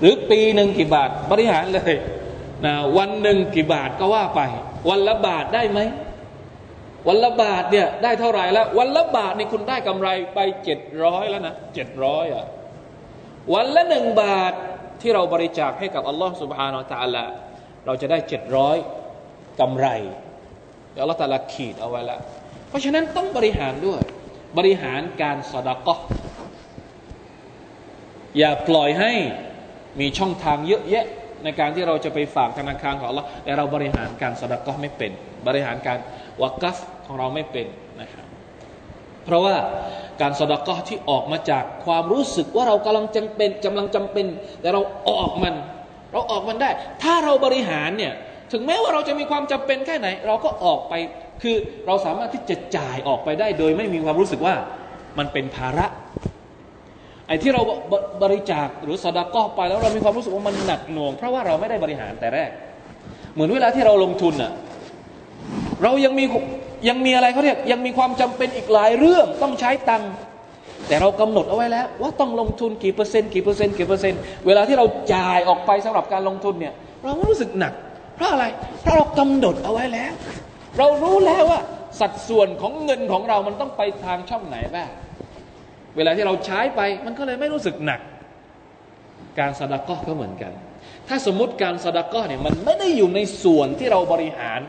หรือปีหนึ่งกี่บาท บริหารเลยนะวันหนึ่งกี่บาทก็ว่าไป วันละบาทได้ไหม วันละบาทเนี่ยได้เท่าไหร่แล้ว วันละบาทนี่คุณได้กำไรไปเจ็ดร้อยแล้วนะเจ็ดร้อยอะวันละหนึ่งบาทที่เราบริจาคให้กับอัลลอฮ์สุบฮานาอัลลอฮฺเราจะได้เจ็ดร้อยกำไรเดี๋ยวเราแต่ละขีดเอาไว้แล้วเพราะฉะนั้นต้องบริหารด้วย บริหารการสดากะอย่าปล่อยให้มีช่องทางเยอะแยะในการที่เราจะไปฝากธนาคารของเราแต่เราบริหารการสดากะไม่เป็น บริหารการ วักัฟของเราไม่เป็นนะครับเพราะว่าการสดกะที่ออกมาจากความรู้สึกว่าเรากำลังจำเป็นกำลังจำเป็น แต่เราออกมัน เราออกมันได้ ถ้าเราบริหารเนี่ยถึงแม้ว่าเราจะมีความจำเป็นแค่ไหน เราก็ออกไปคือเราสามารถที่จะจ่ายออกไปได้ โดยไม่มีความรู้สึกว่ามันเป็นภาระไอ้ที่เราบริจาคหรือสดกอไปแล้วเรามีความรู้สึกว่ามันหนักหน่วง เพราะว่าเราไม่ได้บริหารแต่แรก เหมือนเวลาที่เราลงทุนอะ เรายังมียังมีอะไรเขาเรียกยังมีความจำเป็นอีกหลายเรื่องต้องใช้ตังค์แต่เรากำหนดเอาไว้แล้ว ว่าต้องลงทุนกี่เปอร์เซ็นต์กี่เปอร์เซ็นต์กี่เปอร์เซ็นต์เวลาที่เราจ่ายออกไปสำหรับการลงทุนเนี่ย เรารู้สึกหนัก เพราะอะไรเพราะเรากำหนดเอาไว้แล้ว เรารู้แล้วว่าสัดส่วนของเงินของเรามันต้องไปทางช่องไหนบ้างเวลาที่เราใช้ไปมันก็เลยไม่รู้สึกหนัก การสดาก้อก็เหมือนกัน ถ้าสมมติการสดาก้อเนี่ยมันไม่ได้อยู่ในส่วนที่เราบริหาร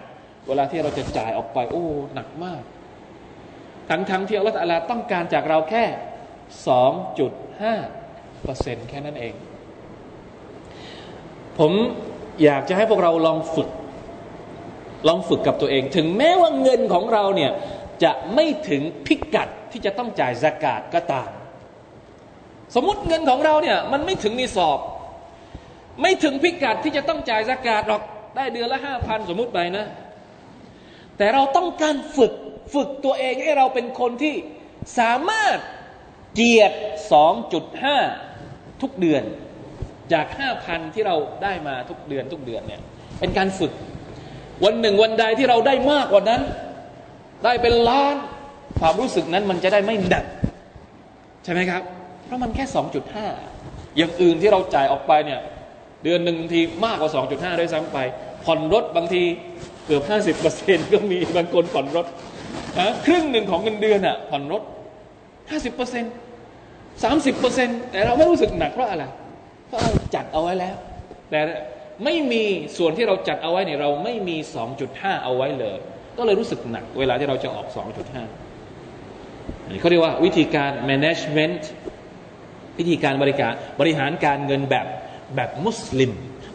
เวลาที่เราจะจ่ายออกไป โอ้หนักมาก ทั้งทั้งที่อัลลอฮฺต้องการจากเราแค่สองจุดห้าเปอร์เซ็นแค่นั้นเอง ผมอยากจะให้พวกเราลองฝึก ลองฝึกกับตัวเอง ถึงแม้ว่าเงินของเราเนี่ยจะไม่ถึงพิกัดที่จะต้องจ่ายสกาดก็ตาม สมมติเงินของเราเนี่ยมันไม่ถึงนิสอบ ไม่ถึงพิกัดที่จะต้องจ่ายสกาดหรอกได้เดือนละห้าพันสมมติไปนะ แต่เราต้องการฝึกฝึกตัวเองให้เราเป็นคนที่สามารถเจียด 2.5 ทุกเดือน จาก 5,000 ที่เราได้มาทุกเดือนทุกเดือนเนี่ยเป็นการฝึก วันหนึ่งวันใดที่เราได้มากกว่านั้น ได้เป็นล้าน ความรู้สึกนั้นมันจะได้ไม่หนักใช่ไหมครับ เพราะมันแค่ 2.5 อย่างอื่นที่เราจ่ายออกไปเนี่ยเดือนหนึ่งทีมากกว่า 2.5 ด้วยซ้ำไป ผ่อนรถบางที เกือบห้าสิบเปอร์เซ็นต์ก็มีบางคนผ่อนรถครึ่งหนึ่งของเงินเดือนอะผ่อนรถห้าสิบเปอร์เซ็นสามสิบเปอร์เซ็นต์แต่เราไม่รู้สึกหนักเพราะอะไรเพราะจัดเอาไว้แล้ว แต่ไม่มีส่วนที่เราจัดเอาไว้เนี่ยเราไม่มีสองจุดห้าเอาไว้เลย ก็เลยรู้สึกหนัก เวลาที่เราจะออกสองจุดห้าเขาเรียกว่าวิธีการ management วิธีการบริการบริหารการเงินแบบแบบมุสลิม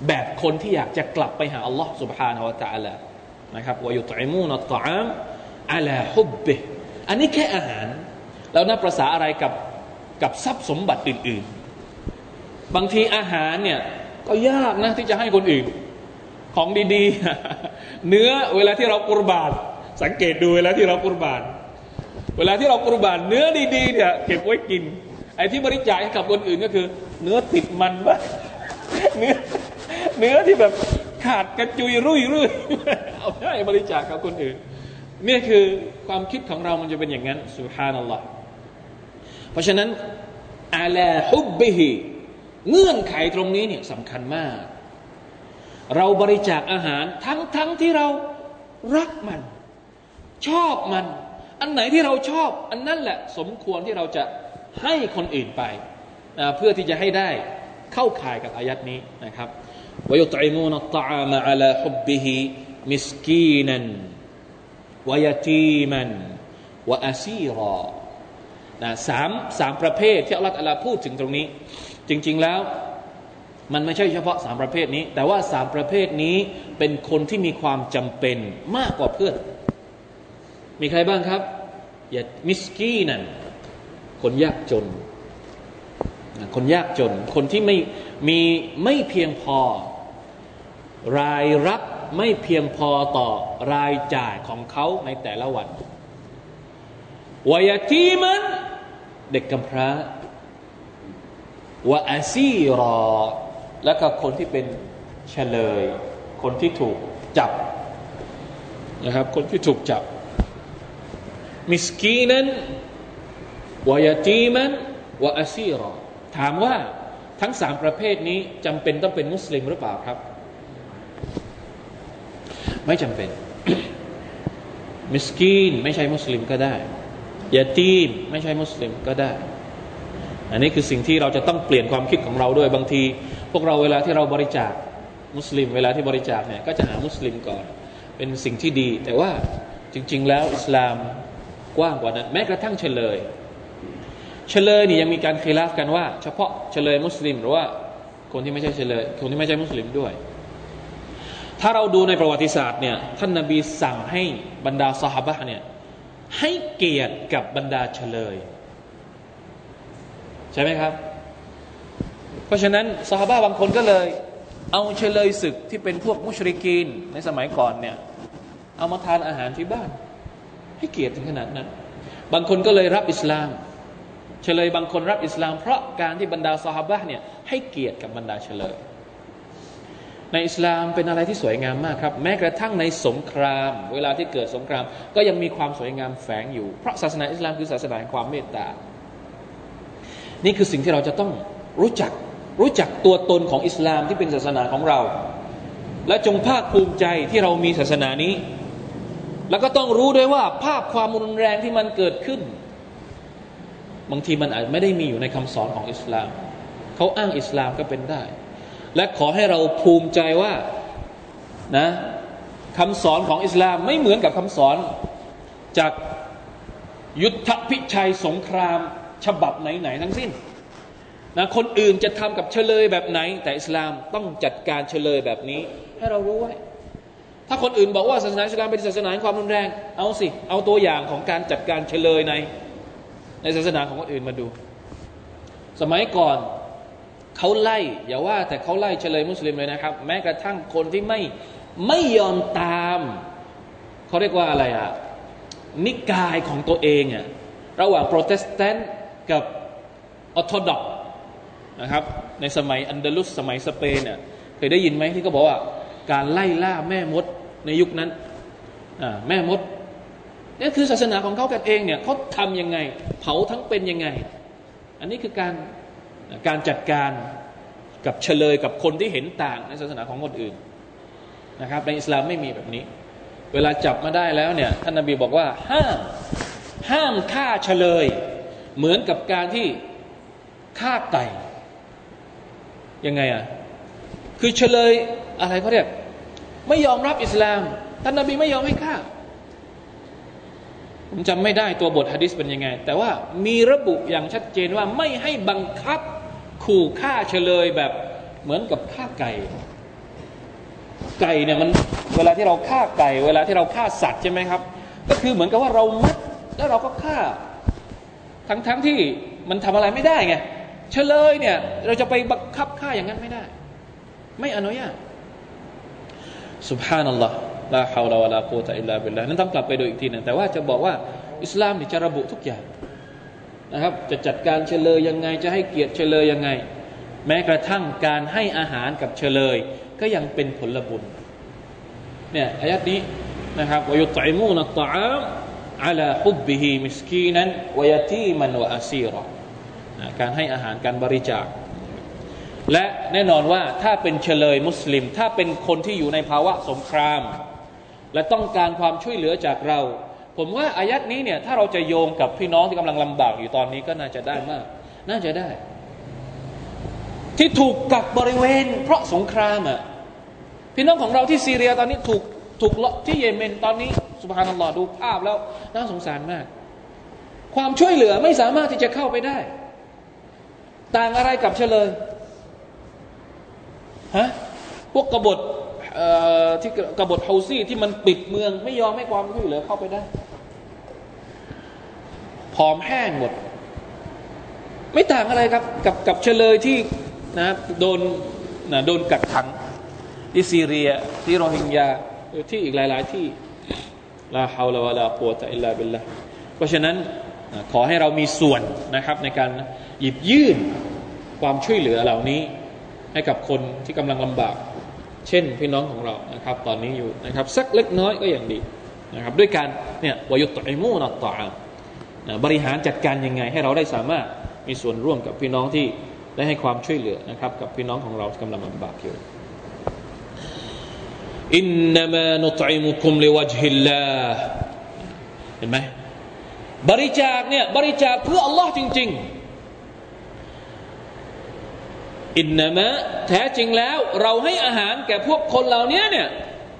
แบบคนที่อยากจะกลับไปหาอัลลอฮ์สุบฮานาวะตะอัลลอ นะครับว่ายุตอิมูนัตตามอัลาฮุบเบอันนี้แค่อาหาร แล้วนับประษาอะไรกับกับทรัพย์สมบัติอื่น ๆ บางทีอาหารเนี่ยก็ยากนะที่จะให้คนอื่น ของดีๆ เนื้อเวลาที่เรากุรบานสังเกตดูเวลาที่เรากุรบาน เวลาที่เรากุรบาน เนื้อดีๆเนี่ยเก็บไว้กิน ไอ้ที่บริจาคให้กับคนอื่นก็คือ เนื้อติดมันบ้างเนื้อเนื้อที่แบบ ขาดกระจุยรุ่ยรุ่ยเอาได้บริจาคกับคนอื่นนี่คือความคิดของเรามันจะเป็นอย่างนั้นสุฮานัลลอฮ์เพราะฉะนั้นอาลาฮุบบิฮิเงื่อนไขตรงนี้เนี่ยสำคัญมาก เราบริจาคอาหารทั้งทั้งที่เรารักมัน ชอบมัน อันไหนที่เราชอบ อันนั้นแหละสมควรที่เราจะให้คนอื่นไปนะเพื่อที่จะให้ได้เข้าข่ายกับอายัดนี้นะครับ ويطعمون الطعام على حبه مسكينا ويتيما وأسيراนะสามสามประเภทที่อัลลอฮฺพูดถึงตรงนี้ จริง ๆแล้วมันไม่ใช่เฉพาะสามประเภทนี้ แต่ว่าสามประเภทนี้เป็นคนที่มีความจำเป็นมากกว่าเพื่อน มีใครบ้างครับ อย่ามิสกี้นั่นคนยากจน คนยากจน คนที่ไม่มีไม่เพียงพอ รายรับไม่เพียงพอต่อรายจ่ายของเขาในแต่ละวันวายทีมันเด็กกำพร้าวะอาซีรอ และก็คนที่เป็นเฉลย คนที่ถูกจับนะครับ คนที่ถูกจับ มิสกีนันวายตีมันวะอาซีรอ ถามว่าทั้งสามประเภทนี้จำเป็นต้องเป็นมุสลิมหรือเปล่าครับ ไม่จำเป็น มิสกีนไม่ใช่มุสลิมก็ได้ยาตีมไม่ใช่มุสลิมก็ได้ อันนี้คือสิ่งที่เราจะต้องเปลี่ยนความคิดของเราด้วยบางที พวกเราเวลาที่เราบริจาคมุสลิม เวลาที่บริจาคเนี่ยก็จะหามุสลิมก่อน เป็นสิ่งที่ดี แต่ว่าจริง ๆ แล้วอิสลามกว้างกว่านั้น แม้กระทั่งเฉลย เฉลยนี่ยังมีการคีลาฟกันว่า เฉพาะเฉลยมุสลิม หรือว่าคนที่ไม่ใช่เฉลยคนที่ไม่ใช่มุสลิมด้วย ถ้าเราดูในประวัติศาสตร์เนี่ยท่านนาบีสั่งให้บรรดาสหบะเนี่ยให้เกียรติกับบรรดาเฉลย ใช่ไหมครับ เพราะฉะนั้นสหบะบางคนก็เลย เอาเฉลยศึกที่เป็นพวกมุชริกีนในสมัยก่อนเนี่ยเอามาทานอาหารที่บ้าน ให้เกียรติถึงขนาดนั้น บางคนก็เลยรับอิสลาม เฉลยบางคนรับอิสลาม เพราะการที่บรรดาสหบะเนี่ยให้เกียรติกับบรรดาเฉลย ในอิสลามเป็นอะไรที่สวยงามมากครับ แม้กระทั่งในสงคราม เวลาที่เกิดสงคราม ก็ยังมีความสวยงามแฝงอยู่ เพราะศาสนาอิสลามคือศาสนาแห่งความเมตตา นี่คือสิ่งที่เราจะต้องรู้จักรู้จักตัวตนของอิสลามที่เป็นศาสนาของเรา และจงภาคภูมิใจที่เรามีศาสนานี้ แล้วก็ต้องรู้ด้วยว่าภาพความรุนแรงที่มันเกิดขึ้น บางทีมันอาจไม่ได้มีอยู่ในคำสอนของอิสลาม เขาอ้างอิสลามก็เป็นได้ และขอให้เราภูมิใจว่านะคำสอนของอิสลามไม่เหมือนกับคำสอนจากยุทธพิชัยสงครามฉบับไหนๆทั้งสิ้นนะคนอื่นจะทำกับเฉลยแบบไหน แต่อิสลามต้องจัดการเฉลยแบบนี้ ให้เรารู้ไว้ ถ้าคนอื่นบอกว่าศาสนาอิสลามเป็นศาสนาความรุนแรง เอาสิ เอาตัวอย่างของการจัดการเฉลยใน ในศาสนาของคนอื่นมาดู สมัยก่อนเขาไล่ อย่าว่าแต่เขาไล่เฉลยมุสลิมเลยนะครับ แม้กระทั่งคนที่ไม่ไม่ยอมตามเขาเรียกว่าอะไรอะนิกายของตัวเองอะระหว่างโปรเตสแตนต์กับออร์โธดอกนะครับ ในสมัยอันดาลุสสมัยสเปนเนี่ยเคยได้ยินไหมที่เขาบอกว่า การไล่ล่าแม่มดในยุคนั้นแม่มด นี่คือศาสนาของเขากันเองเนี่ยเขาทำยังไง เผาทั้งเป็นยังไง อันนี้คือการการจัดการกับเฉลยกับคนที่เห็นต่างในศาสนาของคนอื่นนะครับ ในอิสลามไม่มีแบบนี้ เวลาจับมาได้แล้วเนี่ยท่านนาบีบอกว่าห้ามห้ามฆ่าเฉลย เหมือนกับการที่ฆ่าไก่ยังไงอะคือเฉลยอะไรเขาเรียกไม่ยอมรับอิสลามท่านนาบีไม่ยอมให้ฆ่า ผมจำไม่ได้ตัวบทฮะดิษเป็นยังไง แต่ว่ามีระบุอย่างชัดเจนว่าไม่ให้บังคับขู่ฆ่าเฉลยแบบเหมือนกับฆ่าไก่ ไก่เนี่ยมันเวลาที่เราฆ่าไก่ เวลาที่เราฆ่าสัตว์ใช่ไหมครับ ก็คือเหมือนกับว่าเรามัดแล้วเราก็ฆ่า ทั้งทั้งที่มันทำอะไรไม่ได้ไงเฉลยเนี่ย เราจะไปบังคับฆ่าอย่างนั้นไม่ได้ ไม่อนุญาตสุบฮานัลลอฮ์ ลาฮาวลาวะลาโคตะอิลลาบิลลานั้นต้องกลับไปดูอีกทีหนึ่งแต่ว่าจะบอกว่าอิสลามนี่จะระบุทุกอย่างนะครับ จะจัดการเฉลยยังไง จะให้เกียรติเฉลยยังไง แม้กระทั่งการให้อาหารกับเชลย ก็ยังเป็นผลบุญเนี่ยอายัดนี้นะครับويطعمون الطعام على حبه مسكينا ويتيما وأسيرا การให้อาหารการบริจาค และแน่นอนว่าถ้าเป็นเชลยมุสลิม ถ้าเป็นคนที่อยู่ในภาวะสงคราม และต้องการความช่วยเหลือจากเรา ผมว่าอายัดนี้เนี่ยถ้าเราจะโยงกับพี่น้องที่กำลังลำบากอยู่ตอนนี้ก็น่าจะได้มาก น่าจะได้ ที่ถูกกักบริเวณ เพราะสงครามอะพี่น้องของเราที่ซีเรียตอนนี้ถูกถูกเลาะที่เยเมนตอนนี้สุภานัลลอฮ์ดูภาพแล้วน่าสงสารมาก ความช่วยเหลือไม่สามารถที่จะเข้าไปได้ ต่างอะไรกับเฉลยฮะพวกกบฏ ที่กบฏเฮาซี่ที่มันปิดเมือง ไม่ยอมให้ความช่วยเหลือเข้าไปได้ผอมแห้งหมด ไม่ต่างอะไรครับ กับกับเฉลยที่นะโดนนะโดนกักขังที่ซีเรีย ที่โรฮิงญาที่อีกหลาย ๆ ที่ลาฮาวลาวะลาปัวตะอิลลาบิลละเพราะฉะนั้นขอให้เรามีส่วนนะครับ ในการหยิบยื่นความช่วยเหลือเหล่านี้ ให้กับคนที่กำลังลำบาก เช่นพี่น้องของเรานะครับ ตอนนี้อยู่นะครับสักเล็กน้อยก็อย่างดีนะครับด้วยการเนี่ยวายุตไอมูนัตตาบริหารจัดการยังไง ให้เราได้สามารถมีส่วนร่วมกับพี่น้องที่ได้ให้ความช่วยเหลือนะครับ กับพี่น้องของเรากำลังลำบากอยู่อินนามานุตอิมุคุมลิวจฮิลลาเห็นไหมบริจาคเนี่ยบริจาคเพื่ออัลลอฮ์จริง ๆ อินนามะแท้จริงแล้วเราให้อาหารแก่พวกคนเหล่านี้เนี่ย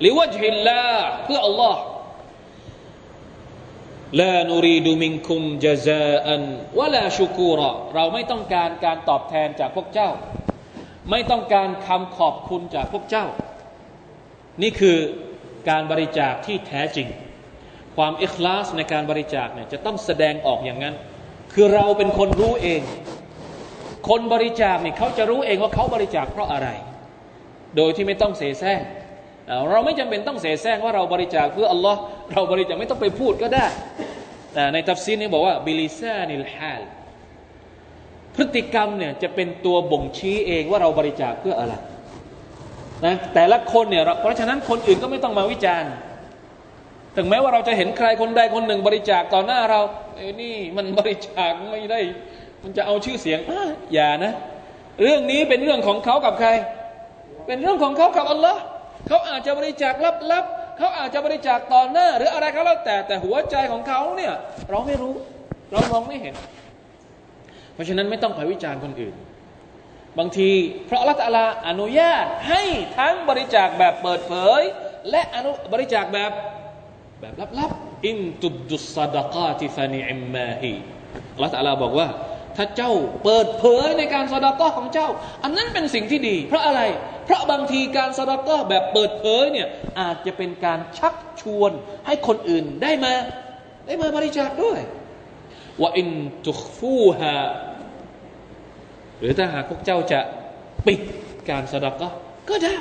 ลิวจฮิลลาเพื่ออัลลอฮ์ลานูรีดูมิงคุมจาซาอันวะลาชุกูรอเราไม่ต้องการการตอบแทนจากพวกเจ้า ไม่ต้องการคำขอบคุณจากพวกเจ้า นี่คือการบริจาคที่แท้จริง ความอิคลาสในการบริจาคเนี่ยจะต้องแสดงออกอย่างนั้น คือเราเป็นคนรู้เอง คนบริจาคเนี่ยเขาจะรู้เองว่าเขาบริจาคเพราะอะไร โดยที่ไม่ต้องเสแสร้งเราไม่จำเป็นต้องเสแสร้งว่าเราบริจาคเพื่ออัลลอฮ์เราบริจาคไม่ต้องไปพูดก็ได้ในตัฟซีรนี้บอกว่าبلسان الحال พฤติกรรมเนี่ยจะเป็นตัวบ่งชี้เองว่าเราบริจาคเพื่ออะไรนะแต่ละคนเนี่ยเพราะฉะนั้นคนอื่นก็ไม่ต้องมาวิจารณ์ ถึงแม้ว่าเราจะเห็นใครคนใดคนหนึ่งบริจาคต่อหน้าเราเอ้นี่มันบริจาคไม่ได้ มันจะเอาชื่อเสียงอย่านะ เรื่องนี้เป็นเรื่องของเขากับใคร เป็นเรื่องของเขากับอัลลอฮ์เขาอาจจะบริจาคลับๆเขาอาจจะบริจาคต่อหน้า หรืออะไรก็แล้วแต่แต่หัวใจของเขาเนี่ยเราไม่รู้ เรามองไม่เห็น เพราะฉะนั้นไม่ต้องไปวิจารณ์คนอื่น บางที เพราะละตลาอนุญาตให้ทั้งบริจาคแบบเปิดเผย และอนุบริจาคแบบแบบลับๆอินตุดดุสซาดกาติฟานิอิมมาฮีละตลาบอกว่า ถ้าเจ้าเปิดเผยในการสดากอของเจ้า อันนั้นเป็นสิ่งที่ดี เพราะอะไร เพราะบางทีการสดากอแบบเปิดเผยเนี่ยอาจจะเป็นการชักชวนให้คนอื่นได้มา ได้มาบริจาคด้วยว่าอินตุฟูฮาหรือถ้าหากพวกเจ้าจะปิดการสดากอก็ได้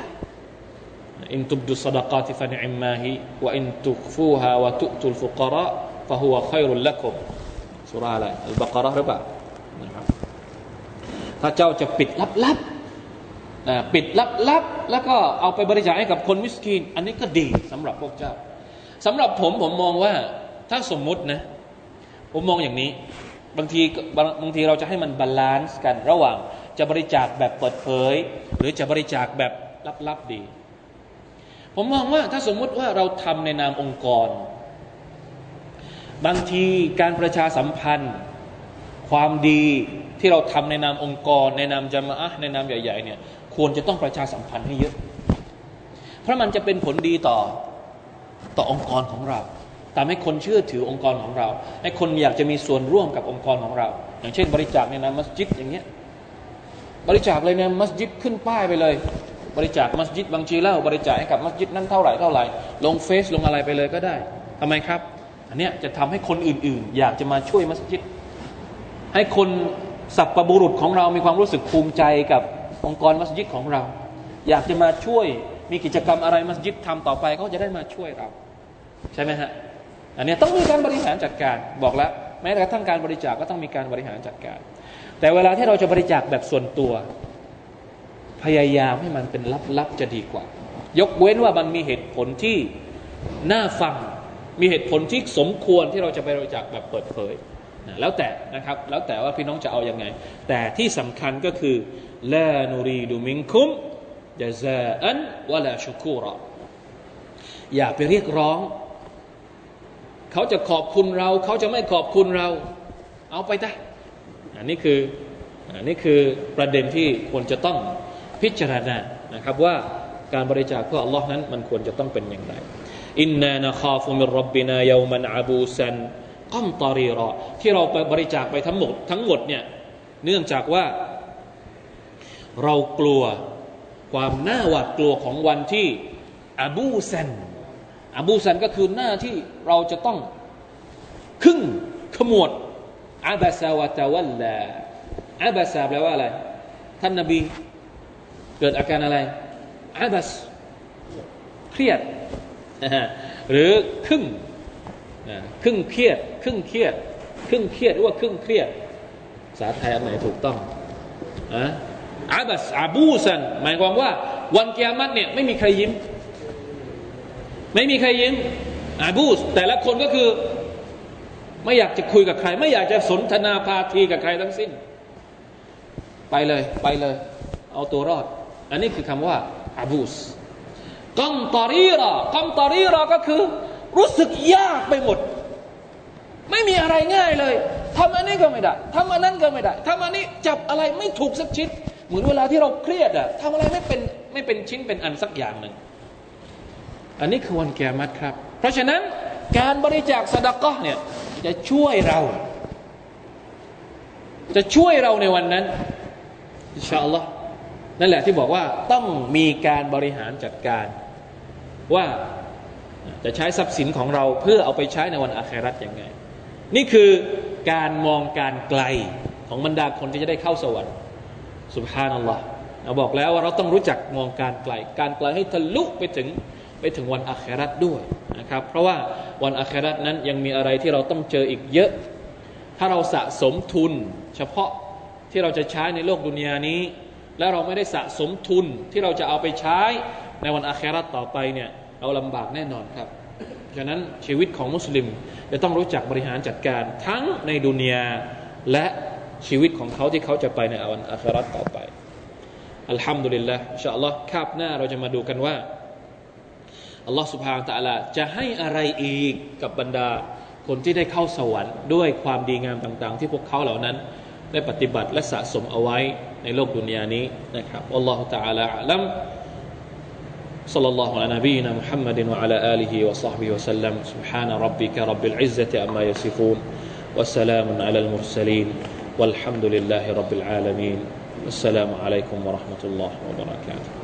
อินตุบดุสดากาติฟันอิมมาฮีว่าอินตุฟูฮาวะตุตุลฟุกระฟะฮุวะขัยรุลละกุมสุราอะไรอัลบากระหรือเปล่า ถ้าเจ้าจะปิดลับๆปิดลับๆแล้วก็เอาไปบริจาคให้กับคนมิสกีน อันนี้ก็ดีสำหรับพวกเจ้าสำหรับผมผมมองว่าถ้าสมมุตินะ ผมมองอย่างนี้ บางทีบางทีเราจะให้มัน balance กันระหว่างจะบริจาคแบบเปิดเผย หรือจะบริจาคแบบลับๆดี ผมมองว่าถ้าสมมุติว่าเราทำในนามองค์กร บางทีการประชาสัมพันธ์ ความดีที่เราทำในนามองค์กร ในนามจามะในนามใหญ่ๆเนี่ยควรจะต้องประชาสัมพันธ์ให้เยอะ เพราะมันจะเป็นผลดีต่อต่อองค์กรของเราทำให้คนเชื่อถือองค์กรของเรา ให้คนอยากจะมีส่วนร่วมกับองค์กรของเรา อย่างเช่น บริจาคในนามมัสยิดอย่างเงี้ยบริจาคเลยในมัสยิดขึ้นป้ายไปเลย บริจาคมัสยิดบางชีเล่าบริจาคให้กับมัสยิดนั้นเท่าไหร่เท่าไหร่ ลงเฟซลงอะไรไปเลยก็ได้ทำไมครับ อันเนี้ยจะทำให้คนอื่นๆ อยากจะมาช่วยมัสยิด ให้คนสัพปบุรุษของเรามีความรู้สึกภูมิใจกับองค์กรมัสยิดของเรา อยากจะมาช่วยมีกิจกรรมอะไรมัสยิดทำต่อไปเขาจะได้มาช่วยเรา ใช่ไหมฮะอันนี้ต้องมีการบริหารจัดการบอกแล้วแม้แต่ทั้งการบริจาคก็ต้องมีการบริหารจัดการ แต่เวลาที่เราจะบริจาคแบบส่วนตัว พยายามให้มันเป็นลับๆจะดีกว่า ยกเว้นว่ามันมีเหตุผลที่น่าฟัง มีเหตุผลที่สมควรที่เราจะไปบริจาคแบบเปิดเผย แล้วแต่นะครับแล้วแต่ว่าพี่น้องจะเอาอยัางไง แต่ที่สำคัญก็คือลานูรีดูมิงคุมจะซาอันวะลาชุคูรออย่าไปเรียกร้อง เขาจะขอบคุณเรา เขาจะไม่ขอบคุณเรา เอาไปได้อันนี้คืออันนี้คือประเด็นที่ควรจะต้องพิจารณานะครับว่าการบริจาคเพื่ออัลลอฮ์นั้นมันควรจะต้องเป็นอย่างไรอินนานะคาฟุมิรับบินายามันอาบูซัน ก้อมตอรีรอ ที่เราไปบริจาคไปทั้งหมดทั้งหมดเนี่ยเนื่องจากว่า เรากลัวความน่าหวาดกลัวของวันที่อบูซันอบูซันก็คือหน้าที่เราจะต้องครึ่งขมวดอาบาซาวะตะวัลลาอาบาซาแปลว่าอะไร ท่านนบีเกิดอาการอะไรอาบัสเครียดหรือครึ่งครึ่งเครียด ครึ่งเครียด ครึ่งเครียดหรือว่าครึ่งเครียดภาษาไทยอันไหนถูกต้องอะอาบัสอาบูซันหมายความว่า วันกิยามัตเนี่ยไม่มีใครยิ้ม ไม่มีใครยิ้มอาบูส แต่ละคนก็คือ ไม่อยากจะคุยกับใคร ไม่อยากจะสนทนาพาทีกับใครทั้งสิ้น ไปเลยไปเลย เอาตัวรอด อันนี้คือคำว่าอาบูสกัมตอรีรอกัมตอรีรอก็คือ รู้สึกยากไปหมด ไม่มีอะไรง่ายเลยทำอันนี้ก็ไม่ได้ทำอันนั้นก็ไม่ได้ทำอันนี้จับอะไรไม่ถูกสักชิ้นเหมือนเวลาที่เราเครียดอะทำอะไรไม่เป็นไม่เป็นชิ้นเป็นอันสักอย่างหนึ่งอันนี้คือวันแกมัดครับ เพราะฉะนั้นการบริจาคสดากะเนี่ยจะช่วยเรา จะช่วยเราในวันนั้นอินชาอัลลอฮ์นั่นแหละที่บอกว่าต้องมีการบริหารจัดการ ว่าจะใช้ทรัพย์สินของเราเพื่อเอาไปใช้ในวันอาคราตยังไง นี่คือการมองการไกลของบรรดาคนที่จะได้เข้าสวรรค์สุบฮานัลลอฮ์เราบอกแล้วว่าเราต้องรู้จักมองการไกล การไกลให้ทะลุไปถึงไปถึงวันอาคราตด้วยนะครับ เพราะว่าวันอาคราตนั้นยังมีอะไรที่เราต้องเจออีกเยอะ ถ้าเราสะสมทุน เฉพาะที่เราจะใช้ในโลกดุนยานี้ แล้วเราไม่ได้สะสมทุนที่เราจะเอาไปใช้ในวันอาคราตต่อไปเนี่ยเราลำบากแน่นอนครับ ฉะนั้นชีวิตของมุสลิม จะต้องรู้จักบริหารจัดการทั้งในดุนยาและชีวิตของเขาที่เขาจะไปในอวันอัคราต่อไปอัลฮัมดุลิลละอินชาอัลลอฮ์คาบหน้าเราจะมาดูกันว่าอัลลอฮ์สุบฮานตะลาจะให้อะไรอีกกับบรรดา คนที่ได้เข้าสวรรค์ด้วยความดีงามต่างๆ ที่พวกเขาเหล่านั้น ได้ปฏิบัติและสะสมเอาไว้ในโลกดุนยานี้นะครับอัลลอฮฺตะลาอัลลัม صلى الله على نبينا محمد وعلى آله وصحبه وسلم. سبحان ربك رب العزة أما يصفون وسلام على المرسلين والحمد لله رب العالمين. السلام عليكم ورحمة الله وبركاته.